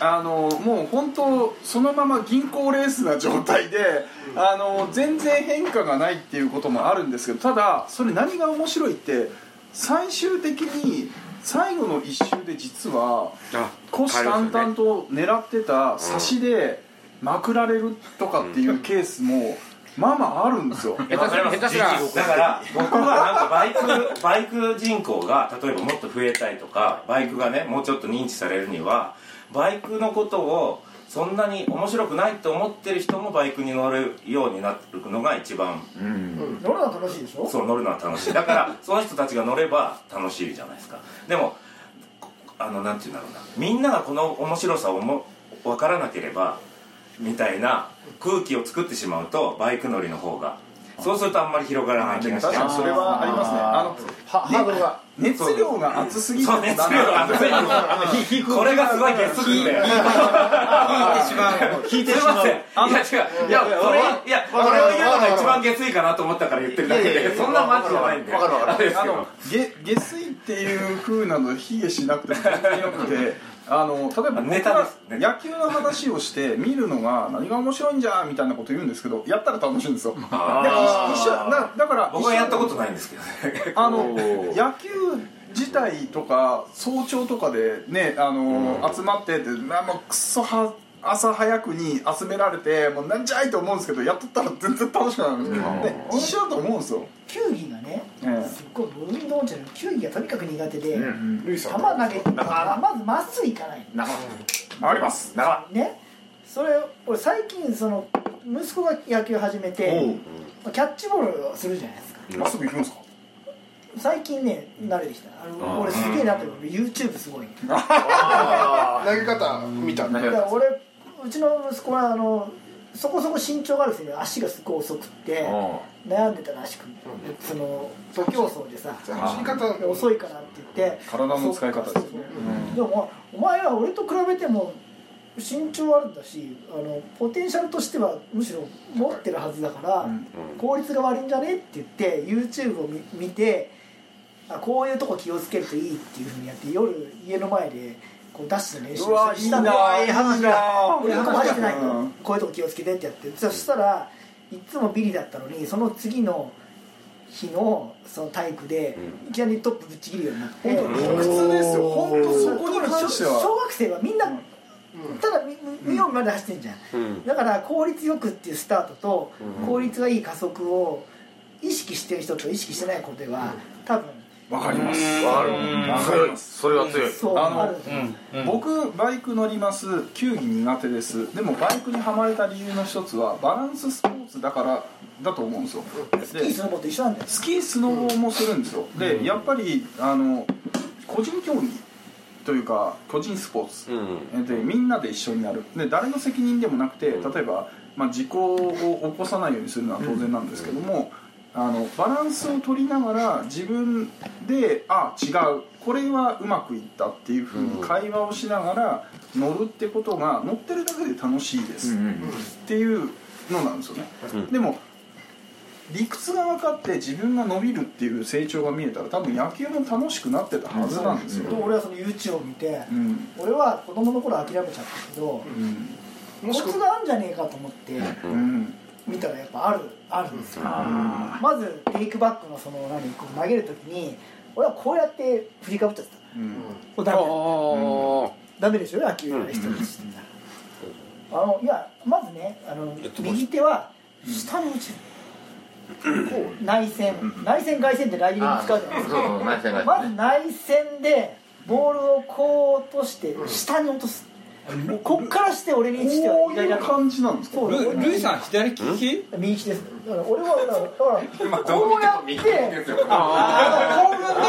あのもう本当そのまま銀行レースな状態で、あの全然変化がないっていうこともあるんですけどただそれ何が面白いって最終的に最後の一周で実は虎視眈々と狙ってた差しでまくられるとかっていうケースもまあまああるんですよ。下手す。だから僕はなんかバイクバイク人口が例えばもっと増えたいとかバイクがねもうちょっと認知されるにはバイクのことをそんなに面白くないと思ってる人もバイクに乗るようになるのが一番。乗るのは楽しいでしょ？そう乗るのは楽しい。だからその人たちが乗れば楽しいじゃないですか。でもあのなんていうんだろうな。みんながこの面白さをも分からなければみたいな空気を作ってしまうとバイク乗りの方がそうするとあんまり広がらない気がしそれはありますね。あのはハードルが熱量が熱すぎ熱量が熱いのこれがすごい引いてしまう。引いてしまう。すいや違う。いやこれいやこれを言うのが一番下水かなと思ったから言ってるだけでそんなマジじゃないんでわかるわかる。あの下下水っていう風なの卑下しなくてよくてあの例えば僕ネタはです。ね野球の話をして 見るのが何が面白いんじゃみたいなこと言うんですけどやったら楽しいんですよで一緒だだから僕はやったことないんですけどね。あの野球自体とか早朝とかでねあの、集まっててなもうくっそは朝早くに集められてもうなんじゃいと思うんですけどやっとったら全然楽しくなるんですよ、で一緒だと思うんですよ、球技がねえすっごい運動音痴なの。球技がとにかく苦手で、ルイさん球投げてまずまっすぐいかない。仲えあります。間ね。それ俺最近その息子が野球始めてキャッチボールをするじゃないですか。まっすぐ行くんですか？最近ね慣れてきた。あの俺すげえなって YouTube すごい。投げ方見た。んだだから俺うちの息子はあのそこそこ身長があるせいで足がすごい遅くって悩んでたらしくその徒競走でさ走り方。遅いからって言って体の使い方ですよね。でもお前は俺と比べても身長あるんだしあのポテンシャルとしてはむしろ持ってるはずだから、効率が悪いんじゃねって言って YouTube を見見てあこういうとこ気をつけるといいっていうふうにやって夜家の前でこうダッシュの練習したんいいないい話がな。俺一個も走ってないとうん。こういうとこ気をつけてってやってそしたらいつもビリだったのにその次の日のその体育でいきなりトップぶっちぎるようになって本当理屈ですよ。本当そこに関しては。小学生はみんなただ見見よう見まで走ってんじゃん。うん。だから効率よくっていうスタートと効率がいい加速を意識してる人と意識してない子では多分わかります。わかるわかります。それは強い。そう。あのある僕バイク乗ります。球技苦手です。でもバイクにはまれた理由の一つはバランススポーツだからだと思うんですよ。スキースノボと一緒なんだよ。スキースノボもするんですよ。でやっぱりあの個人競技というか個人スポーツ。うん。でみんなで一緒になる。で誰の責任でもなくて例えば、まあ、事故を起こさないようにするのは当然なんですけども、あのバランスを取りながら自分であ違う。これはうまくいったっていうふうに会話をしながら乗るってことが乗ってるだけで楽しいです。っていうのなんですよね、でも理屈が分かって自分が伸びるっていう成長が見えたら多分野球も楽しくなってたはずなんですよ、と俺はその YouTube を見てうん。俺は子供の頃諦めちゃったけどうん。コツがあるんじゃねえかと思ってうん見たらやっぱあるあるんですよ。まずテイクバックのその何こう投げる時に俺はこうやって振りかぶっちゃってた。うん。これダメ。あダメでしょ？野球やる人たちあのいやまずねあの右手は下に落ちる。こう内線。内線外線ってライディング使うじゃないですか。まず内線でボールをこう落として下に落とすこっからして俺にしてはこう意外だと。いう感じなんですか？ルルイさん左利き？右利きです。だから俺はだからこうやってあのこうやっ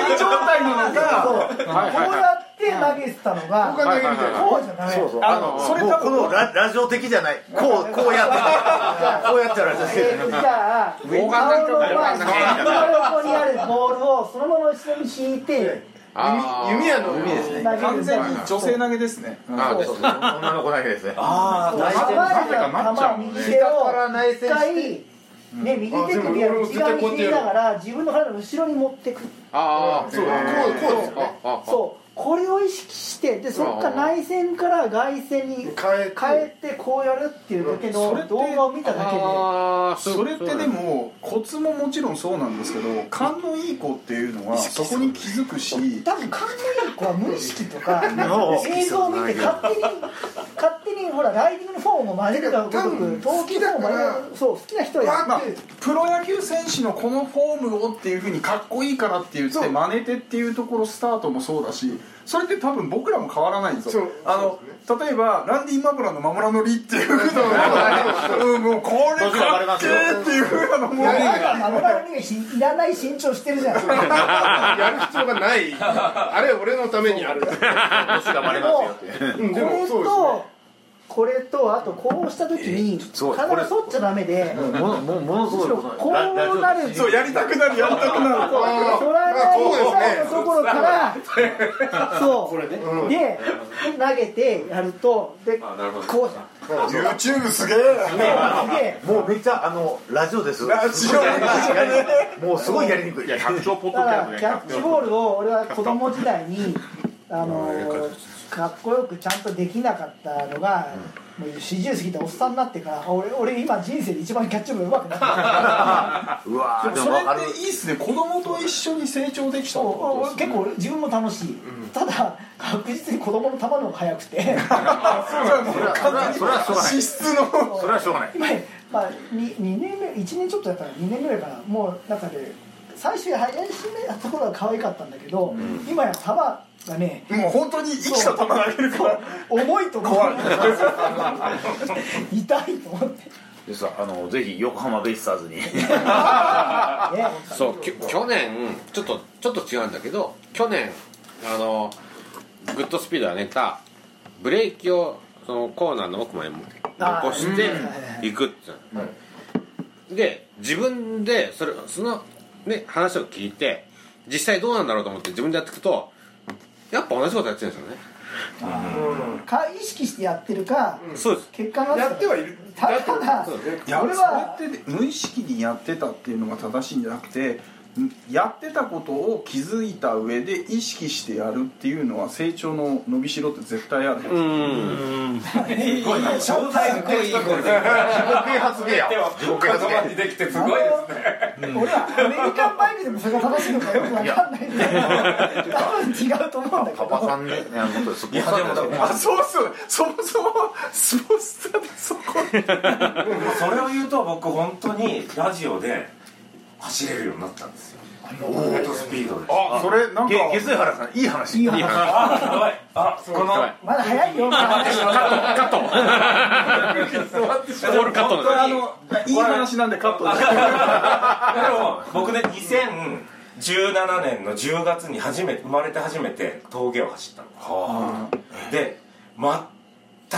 て状態なのかそうこうやって投げてたのがこうじゃダメそうそう。あのそれこのララジオ的じゃない。こうこうやって こうやってラジオじゃあ顔の前の横にあるボールをそのまま後ろに引いてあ弓矢の弓ですね。完全に女性投げですね。あそうそう女の子だけですね。そう構えた球を右手を一回ね。右手首は内側に引きながら自分の体の後ろに持ってくあそうこうこうですそうこれを意識してでそっから内線から外線に変えて。変えてこうやるっていうだけそれっての動画を見ただけで。あそれってでもコツももちろんそうなんですけど勘のいい子っていうのはそこに気づくし。多分勘のいい子は無意識とか 映像を見て勝手に勝手にほらライディングのフォームを真似るがごとく投球フォームそう好きな人はやまあ、プロ野球選手のこのフォームをっていうふうにかっこいいからって言って真似てっていうところスタートもそうだしそれって多分僕らも変わらないんですよ。そうあの例えばランディ・マブラの「守らのり」っていうのをうんもうこれかっけーっていうふうなのもなんか守られるいらない身長してるじゃん。やる必要がない。あれ俺のためにやる。年がバレますよって。うんでもそうですね。とこれとあとこうした時にそう体反っちゃダメでものもものすごいこうなるそうやりたくなるやりたくなるトライアルのところからそうで投げてやるとでこうじゃん YouTube すげえでもうめっちゃあのラジオですラジオもうすごいやりにくいいや100兆ポッだからキャッチボールを俺は子供時代にあのかっこよくちゃんとできなかったのが、もう40過ぎたおっさんになってからあ俺俺今人生で一番キャッチボール上手くなった。うわそれっていいっすね。子供と一緒に成長できたってことそうですね結構俺自分も楽しい、ただ確実に子供の球の方が速くて。それは それはしょうがない。資質の。それはしょうがない。今、まあ、2, 2年目1年ちょっとやったら2年ぐらいかな。もうなんかね最初速いめやった頃は可愛かったんだけど、今や球がねもう本当に生きた球投げるから重いと怖い。痛いと思って。でさあのぜひ横浜ベイスターズに。ね。そうき去年ちょっとちょっと違うんだけど去年あのグッドスピードがネタブレーキをそのコーナーの奥まで残していくってで自分でそれその、ね、話を聞いて実際どうなんだろうと思って自分でやっていくとやっぱ同じことやってるんですよね、か意識してやってるかそうです。結果がやってはいる。ただいや俺はそれって無意識にやってたっていうのが正しいんじゃなくてやってたことを気づいた上で意識してやるっていうのは成長の伸びしろって絶対ある。うん。詳細のテストで自己啓発芸や自己啓発芸にできてすごいですね俺はアメリカンバイクでもそれが正しいのかよくわかんないんだけど多分違うと思うんだけパパどさんねいや本当にスポーツさんですよねあそうそうそもそもスポーツスターでそこ。それを言うと僕本当にラジオで走れるようになったんですよオートスピードであそれなんか。げ下水原さんいい話。いい話。あこの。まだ早いよ。オールカット。の。これあのいい話なんでカットででも僕ね2017年の10月に初めて生まれて初めて峠を走ったの。で全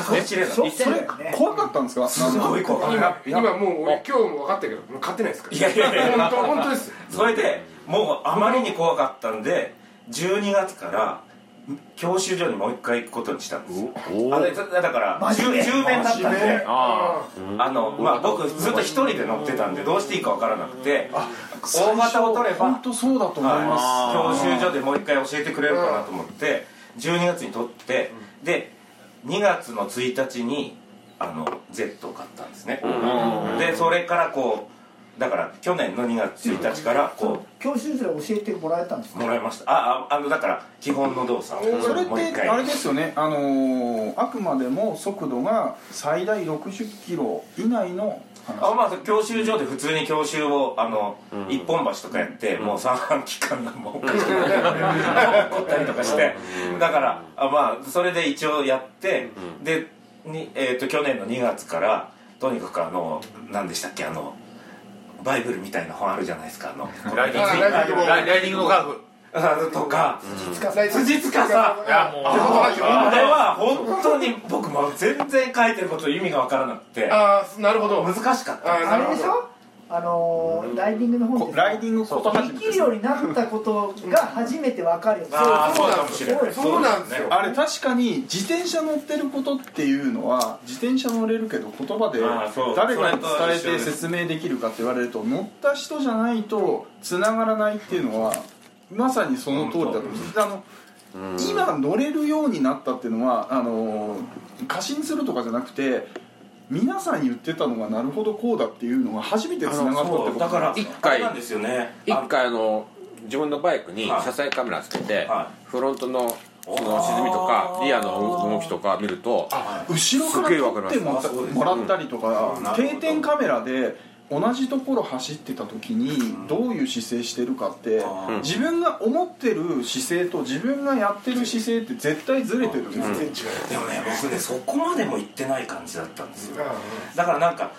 く走れない。そそれ怖かったんですか？すごい怖かった。今今もう俺今日も分かったけどもう勝てないですから。いやいやいや。本当本当です。それでもうあまりに怖かったんで12月から教習所にもう一回行くことにしたんですよ。あれだだから10真面目10面だったんで。のまあ僕ずっと一人で乗ってたんでどうしていいか分からなくて大型を取れば本当そうだと思います。はい。教習所でもう一回教えてくれるかなと思って12月に取ってで2月の1日にあの Z を買ったんですね。でそれからこうだから去年の2月1日からこ教習所で教えてもらえたんですもらいました。あああのだから基本の動作。をそれってあれですよね。あのーあくまでも速度が最大60キロ以内の話。あまあ教習所で普通に教習をあの、一本橋とかやって、もう三半期間がもうおかしくなったりとかして、だからあまあそれで一応やって、でに、えー、と去年の2月からとにかくあの何でしたっけあのバイブルみたいな本あるじゃないですかあのライディングのカーフあとか、辻辻塚さん。いやもう。あれは本当に僕も全然書いてること意味が分からなくて。ああなるほど。難しかったああれでしょ？あのーライディングの本でライディングことできるようになったことが初めて分かる。よあーそうそうかもしれないそう。なんですよ。あれ確かに自転車乗ってることっていうのは自転車乗れるけど言葉で誰かに伝えて説明できるかって言われると乗った人じゃないと繋がらないっていうのはまさにその通りだと思う。ん。ですあの今乗れるようになったっていうのはあの過信するとかじゃなくて皆さん言ってたのがなるほどこうだっていうのが初めて繋がったってことだから一回。ですよね。一回あの自分のバイクにはい。車載カメラつけてはフロントのその沈みとかリアの動きとか見ると後ろから撮ってもらったりとか定点カメラで同じところ走ってた時にどういう姿勢してるかって自分が思ってる姿勢と自分がやってる姿勢って絶対ずれてるんですよ。でもね僕ねそこまでも行ってない感じだったんですよ。あだからなんか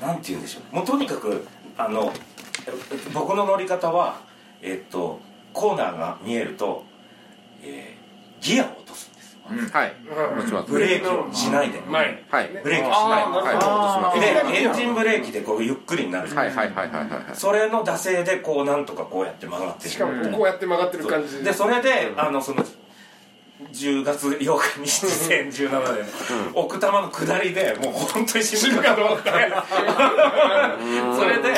なんて言うんでしょう。もうとにかくあのえ僕の乗り方はえっとコーナーが見えると、えーギアを落とすはい。ちますブレーキをしないで。前はい。ブレーキをしない。はいでエンジンブレーキでこうゆっくりになるじゃないはいはいはいはいはいはい。それの惰性でこうなんとかこうやって曲がってるしかもこう。やって曲がってる感じでそれであのその10月8日に2017年奥多摩の下りでもう本当に死ぬかと思って。それで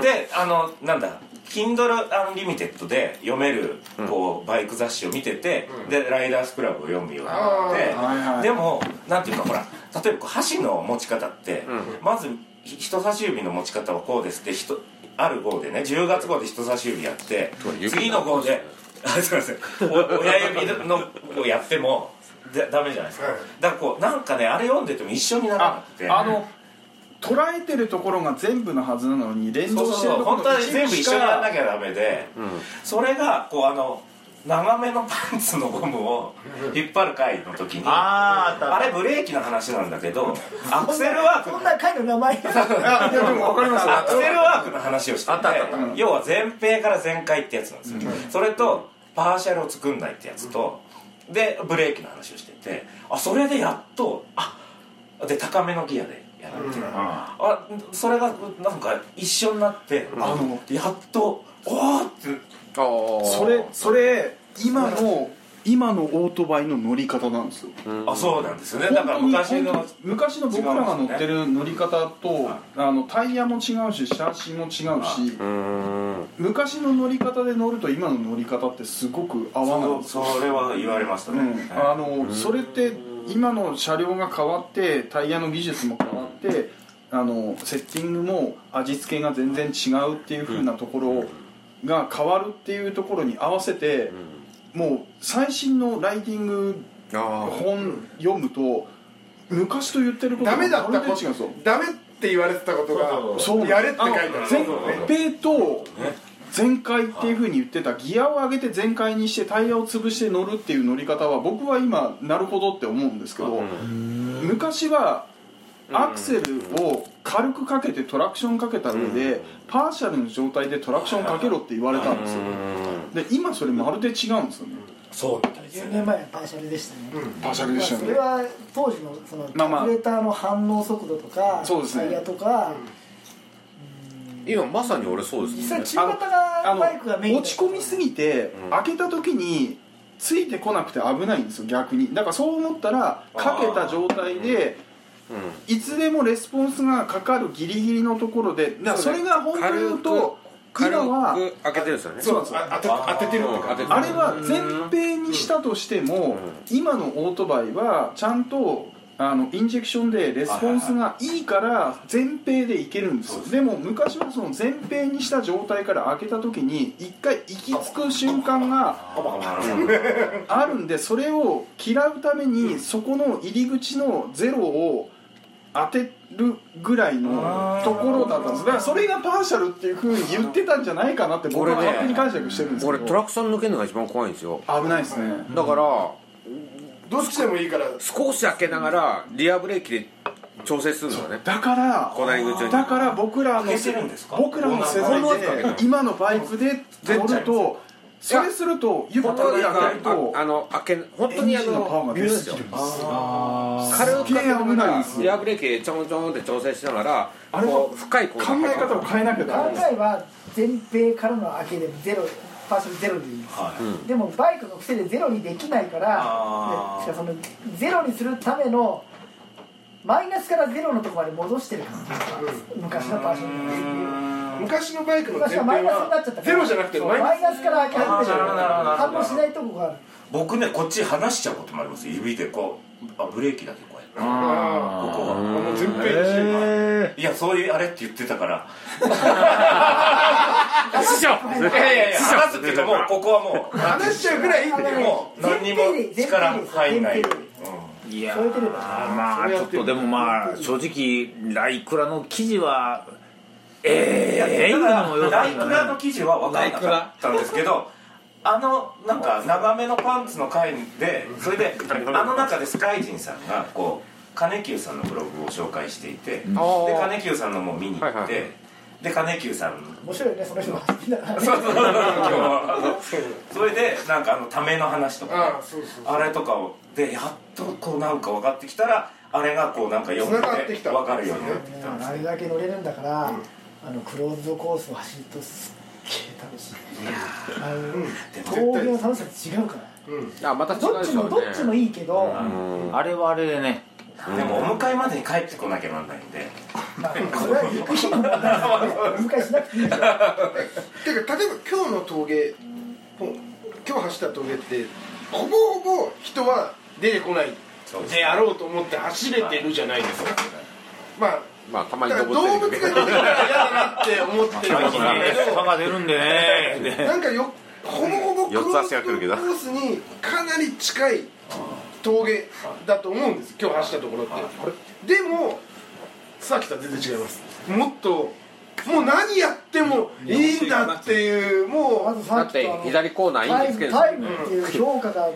であのなんだ Kindle Unlimited で読めるこうバイク雑誌を見てて、でライダースクラブを読むようになって、でもなんていうかほら例えば箸の持ち方って、まずひ人差し指の持ち方はこうですって人ある号でね10月号で人差し指やって指次の号であすいません。お親指のをやってもだダメじゃないですか、はい。だからこうなんかねあれ読んでても一緒にならなあくて。あの捉えてるところが全部のはずなのに連動してるところそう本当は全部一緒にやらなゃきゃダメで、それがこうあの長めのパンツのゴムを引っ張る回の時にあーあれブレーキの話なんだけど アクセルワーク。そんな回の名前。いやでも分かります アクセルワークの話をしてて要は前平から全開ってやつなんですよ、それとパーシャルを作んないってやつとでブレーキの話をしててあそれでやっとあで高めのギアでやられてる、あそれがなんか一緒になって、あのやっとおーって。それそれ今の今のオートバイの乗り方なんですよ。あそうなんですよね。だから本当に昔の昔の僕らが乗ってる乗り方と、あのタイヤも違うしシャーシも違うし、うん。昔の乗り方で乗ると今の乗り方ってすごく合わないんですよ。それは言われましたね、うん、あのそれって今の車両が変わってタイヤの技術も変わってあのセッティングも味付けが全然違うっていう風なところが変わるっていうところに合わせてもう最新のライディングあ本読むと昔と言ってることダメだったまことダメって言われてたことがそう。やれって書いてある。前平と全開っていうふうに言ってたギアを上げて全開にしてタイヤを潰して乗るっていう乗り方は僕は今なるほどって思うんですけど昔はアクセルを軽くかけてトラクションかけた上でパーシャルの状態でトラクションかけろって言われたんですよ。で今それまるで違うんですよね。そう。みたいです10年前はパーシャルでしたね、パーシャルでしたね。れは当時のそのまあまあ。カルレーターの反応速度とか、そうですね。タイヤとか、今まさに俺そうです実ね。際中型がバイクがメインだ落ち込みすぎて開けた時についてこなくて危ないんですよ逆に。だからそう思ったらかけた状態でいつでもレスポンスがかかるギリギリのところでだからそれが本当に言うと軽今はく開けてるんですよね。そうなんです。よあ当て当ててるあれは前平にしたとしても今のオートバイはちゃんとあのインジェクションでレスポンスがいいから前平でいけるんですよ。でも昔はその前平にした状態から開けた時に一回行き着く瞬間があるんでそれを嫌うためにそこの入り口のゼロを当てるぐらいのところだったんです。だからそれがパーシャルっていうふうに言ってたんじゃないかなって僕は勝手に解釈してるんですけど。俺トラクション抜けるのが一番怖いんですよ。危ないですね。だからどっちでもいいから。少し開けながらリアブレーキで調整するのね。だからだから僕らの開けてるんですか？僕らの世代で今のバイクで乗るとそれするとゆっくり開けるとああの開け本当にあのパワーのが出すぎるんです軽く危ない。がらんですよリアブレーキでちょんちょんって調整しながらあれ深いコ考え方を変えなきゃダメ考えは前平からの開けでゼロパーシャルゼロでいいんです、はい。でもバイクの癖でゼロにできないからしかもそのゼロにするためのマイナスからゼロのところまで戻してる感じ昔のパーシャルの昔のバイクの前昔はマイナスになっちゃったから。ゼロじゃなくてマイナマイナスから開け始め反応しないとこがある。僕ねこっち離しちゃうこともあります。指でこうあブレーキだけこうやって。あここがあもう前平にしてるえいやそういうあれって言ってたから。師匠。いやいやいや離すっていうかもうここはもう話しちゃうぐらいもう何にも力入んないようにいやまあちょっとでもまあ正直ライクラの記事はええだかー、のもよらライクラの記事は分からなかったんですけどあのなんか長めのパンツの回でそれで あの中でスカイジンさんがこう金久さんのブログを紹介していてで金久さんのも見に行はいはいってで金久さん面白いねその人がそうそうそうそれでなんかあのための話とかねああそうそう。あれとかをでやっとこうなんか分かってきたらあれがこうなんか読んで分かるようになってきたんですあれだけ乗れるんだから、あのクローズドコースを走るとすっげえ楽しい。あの峠の楽しさって違うから。あまた違どっちうでしょ。もどっちもいいけど、あれはあれでね。でもお迎えまでに帰ってこなきゃなんないんで。まあ、それは行く日の問題ですよね。お迎えしなくていいじゃんてか例えば今日の峠ほ今日走った峠ってほぼほぼ人は出てこないそうですであろうと思って走れてるじゃないですか。まあまあたまに動物動物が出てきたら嫌だなって思ってるかもしれないけ歯が出るんでねどなんかよほぼほぼクロ四つ足が来るけど。コースにかなり近い峠だと思うんです。今日走ったところって。でもさっきとは全然違います。もっともう何やってもいいんだっていうもうまずさっきとあのだって左コーナーいいんですけどタイムタイムっていう評価が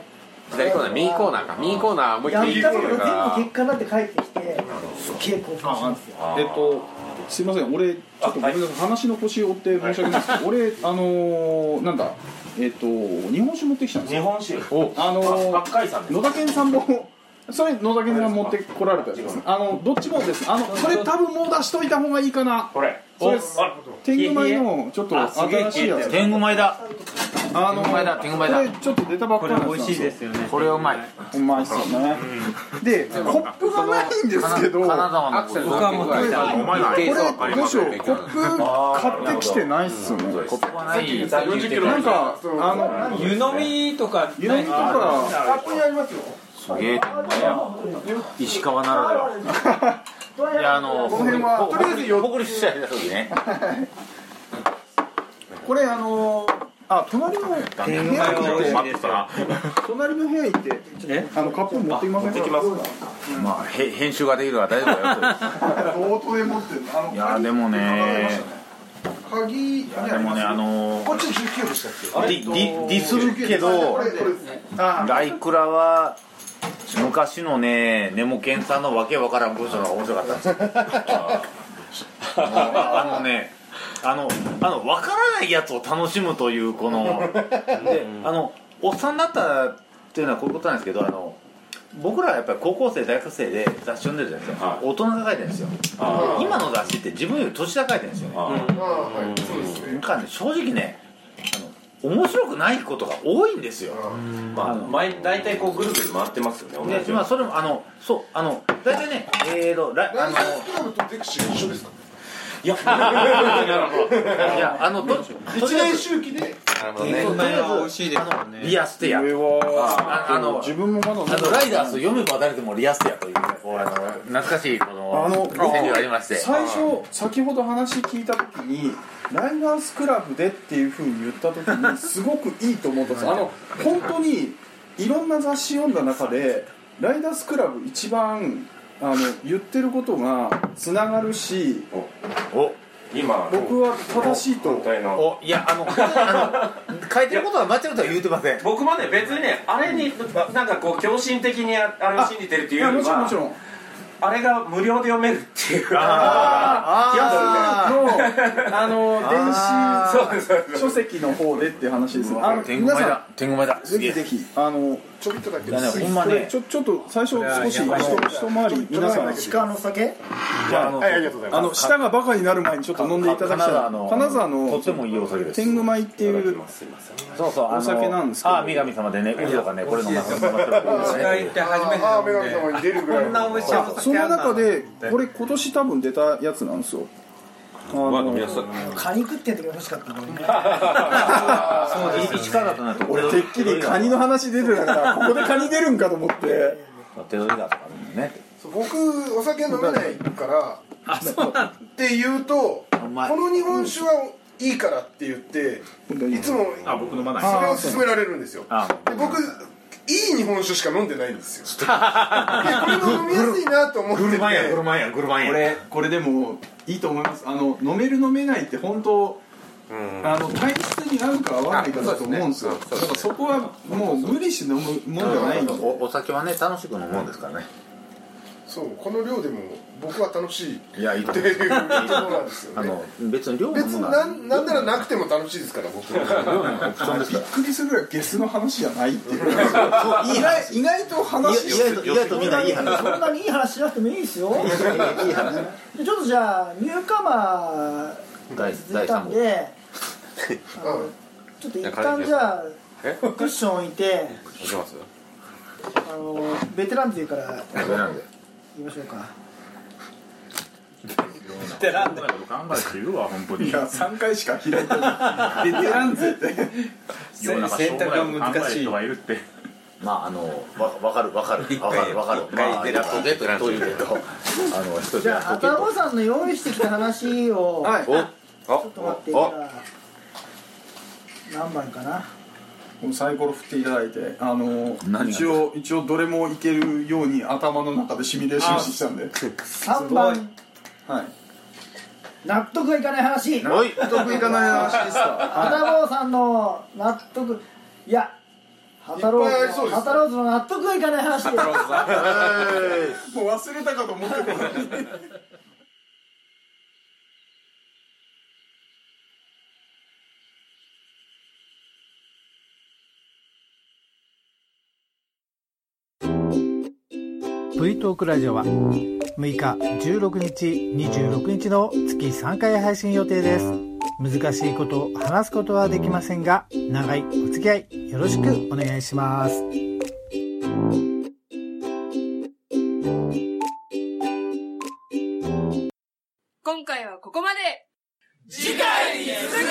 左コーナー右コーナーか。右コーナーもう一やっ回右コーたことがナー全部結果になって帰ってきてすっげえ興奮しますよ。えっとすいません。俺ちょっとごめんなさい。話の腰を折って申し訳ないですけど 俺あのーなんだえっと日本酒持ってきたんです日よ本酒？あのあ赤井さんです野田健さんも それ野田健さん持ってこられたやつですあのどっちもです。あのそれ多分もう出しといた方がいいかな。これそれです。天狗米のちょっと新しいやつ。天狗米だ。あの天狗前だ。天狗前だこれちょっと出たばっかりなんですよ。すよね。これうまいうまいっすよね。でコップがないんですけどこ金沢の僕は持ってきたお前られどうしようコップ買ってきてないっすよねコップがない40キロなんかあの湯飲みとか湯飲みとかあここにありますよすげえ石川ならではいやあのこの辺はとりあえず北陸したい時ね。これあのあ隣の部屋行って。隣の部屋行ってあのカップ持ってきませんか？まあへ編集ができるから大丈夫だよオートで持ってるあのいやでもね。鍵でもねあのこっち19でしたっけ？ディディディスるけどこれこれ。ですライクラは昔のねネモケンさんのわけわからん文章が面白かったんですよ。あのねあのあの分からないやつを楽しむというこのであのおっさんだったっていうのはこういうことなんですけどあの僕らはやっぱり高校生大学生で雑誌読んでるじゃないですか、大人が書いてるんですよ。今の雑誌って自分より年下が書いてるんですよね。うですね。だからね正直ね面白くないことが多いんですよ。まあ前大体こうぐるぐる回ってますよね同じでまあそれもあのそうあの大体ねえーとらあのライフスクラブとデクシー一緒ですかいやいやあのとと一りあえず年周期で。なるほどね。うまいの美味しいですもんねリアステアああの自分もまだあのライダース読めば誰でもリアステアというね。こうあの懐かしいこのあの川柳がありまして。最初先ほど話聞いた時にライダースクラブでっていうふうに言った時にすごくいいと思ったんですあの本当にいろんな雑誌読んだ中でライダースクラブ一番あの言ってることがつながるしお今僕は正しいとおいやあのあの書いてることは間違うとは言うてません。僕もね別にねあれになんかこう狂信的にああれを信じてるっていうよりはもちろんもちろん。あれが無料で読めるっていう。あのあの電子書籍の方でっていう話ですあの天狗前だ天狗前だ。ぜひぜひあのちょびっとだけ。いやねほんまね。ちょちょっと最初少し一一回り皆さん。鹿の酒？はいありがとうございます。あの舌がバカになる前にちょっと飲んでいただきたい。金沢のとってもいいお酒です。天狗米っていうそうそうお酒なんですけど。ああ女神様でねウリとかねこれ飲ませてもらってる鹿行って初めてああ飲んで女神様に出るぐらいこんな美味しいその中でこれ今年多分出たやつなんですよカニ食ってん時欲しかったのに。ね そう石川だとなと俺てっきりカニの話出てたから ここでカニ出るんかと思って。手取りだとかね。そう僕お酒飲めないからって言うとこの日本酒はいいからって言っていつもあ僕飲まない。それを勧められるんですよ。あで僕いい日本酒しか飲んでないんですよ。でこれ飲みやすいなと思ってて。グルマンやグルマンやグルマンや。これこれでもいいと思います。あの飲める飲めないって本当あの体質に合うか合わないかだと思うんですよ。だからそこはもう無理して飲むもんじゃないの。おお酒はね楽しく飲むもんですからね。そうこの量でも僕は楽しい。いやいいとっていうところなんですよね。あの別に量別になんなんならなくても楽しいですから僕は。びっくりするぐらいゲスの話じゃないっていう。意外意外と話意外と意外とみんないい話そんなにいい話しなくてもいいですよ。いい話。でちょっとじゃあニューカマー第続い第3部たんでうんちょっと一旦じゃあえクッション置いていきますあのベテラン勢から言いましょうかってなんだよ頑張る人いるわ本当に。いや3回しか開いてない。ベテラン選択 が難しい人はいるって。まああのわ分かる分かる。分かる分かる。まあやっとけとというけどあのじゃさんの用意してきた話を。はい。おちょっと待ってじゃあ何番かな？もうサイコロ振っていただいてあの一応一応どれもいけるように頭の中でシミュレーションしてきたんで。3番はい。納得がいかない話。納得いかない話ですか。さんの納得いやハタローズハタローズの納得がいかない話。もう忘れたかと思ってたプリトークラジオは6日16日26日の月3回配信予定です。難しいことを話すことはできませんが長いお付き合いよろしくお願いします。今回はここまで。次回に続く